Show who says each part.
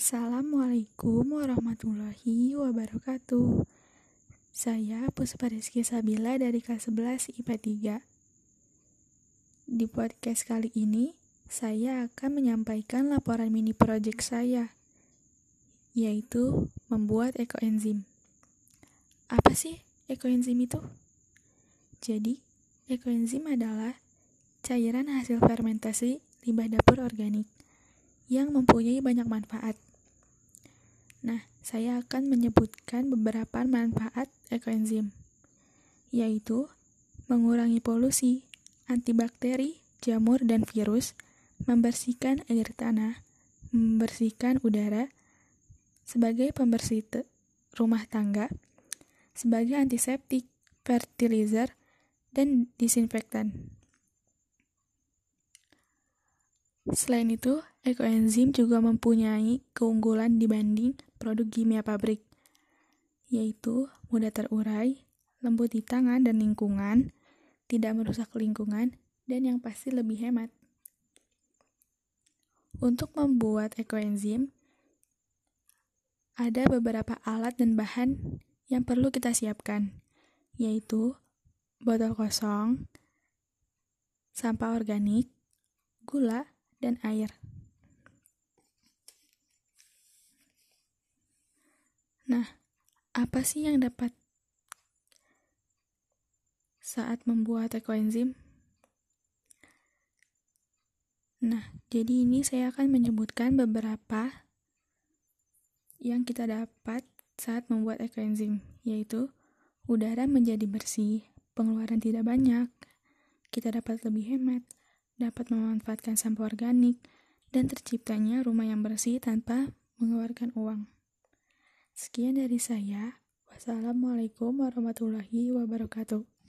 Speaker 1: Assalamualaikum warahmatullahi wabarakatuh. Saya Puspa Rizky Sabila dari kelas 11 IPA 3. Di podcast kali ini, saya akan menyampaikan laporan mini project saya, yaitu membuat ekoenzim. Apa sih ekoenzim itu? Jadi, ekoenzim adalah cairan hasil fermentasi limbah dapur organik yang mempunyai banyak manfaat. Nah, saya akan menyebutkan beberapa manfaat ekoenzim, yaitu mengurangi polusi, antibakteri, jamur, dan virus, membersihkan air tanah, membersihkan udara, sebagai pembersih rumah tangga, sebagai antiseptik, fertilizer, dan disinfektan. Selain itu, ekoenzim juga mempunyai keunggulan dibanding produk kimia pabrik, yaitu mudah terurai, lembut di tangan dan lingkungan, tidak merusak lingkungan, dan yang pasti lebih hemat. Untuk membuat ekoenzim, ada beberapa alat dan bahan yang perlu kita siapkan, yaitu botol kosong, sampah organik, gula, dan air. Nah, apa sih yang dapat saat membuat ekoenzim? Nah, jadi ini saya akan menyebutkan beberapa yang kita dapat saat membuat ekoenzim, yaitu udara menjadi bersih, pengeluaran tidak banyak, kita dapat lebih hemat, dapat memanfaatkan sampah organik, dan terciptanya rumah yang bersih tanpa mengeluarkan uang. Sekian dari saya. Wassalamualaikum warahmatullahi wabarakatuh.